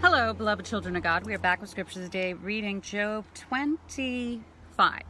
Hello, beloved children of God. We are back with scriptures today, reading Job 25.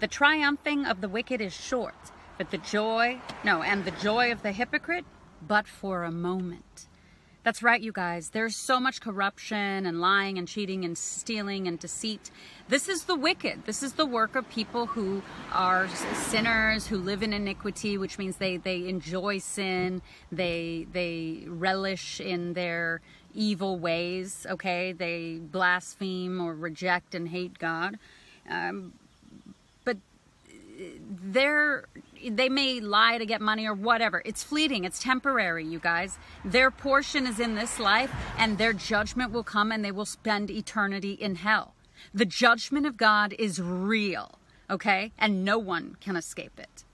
The triumphing of the wicked is short, but the joy, no, and the joy of the hypocrite, but for a moment. That's right, you guys. There's so much corruption and lying and cheating and stealing and deceit. This is the wicked. This is the work of people who are sinners, who live in iniquity, which means they, they enjoy sin, they they relish in their evil ways, okay? They blaspheme or reject and hate God. Um, they're they may lie to get money or whatever. It's fleeting, it's temporary, you guys. Their portion is in this life and their judgment will come and they will spend eternity in hell. The judgment of God is real, okay? And no one can escape it.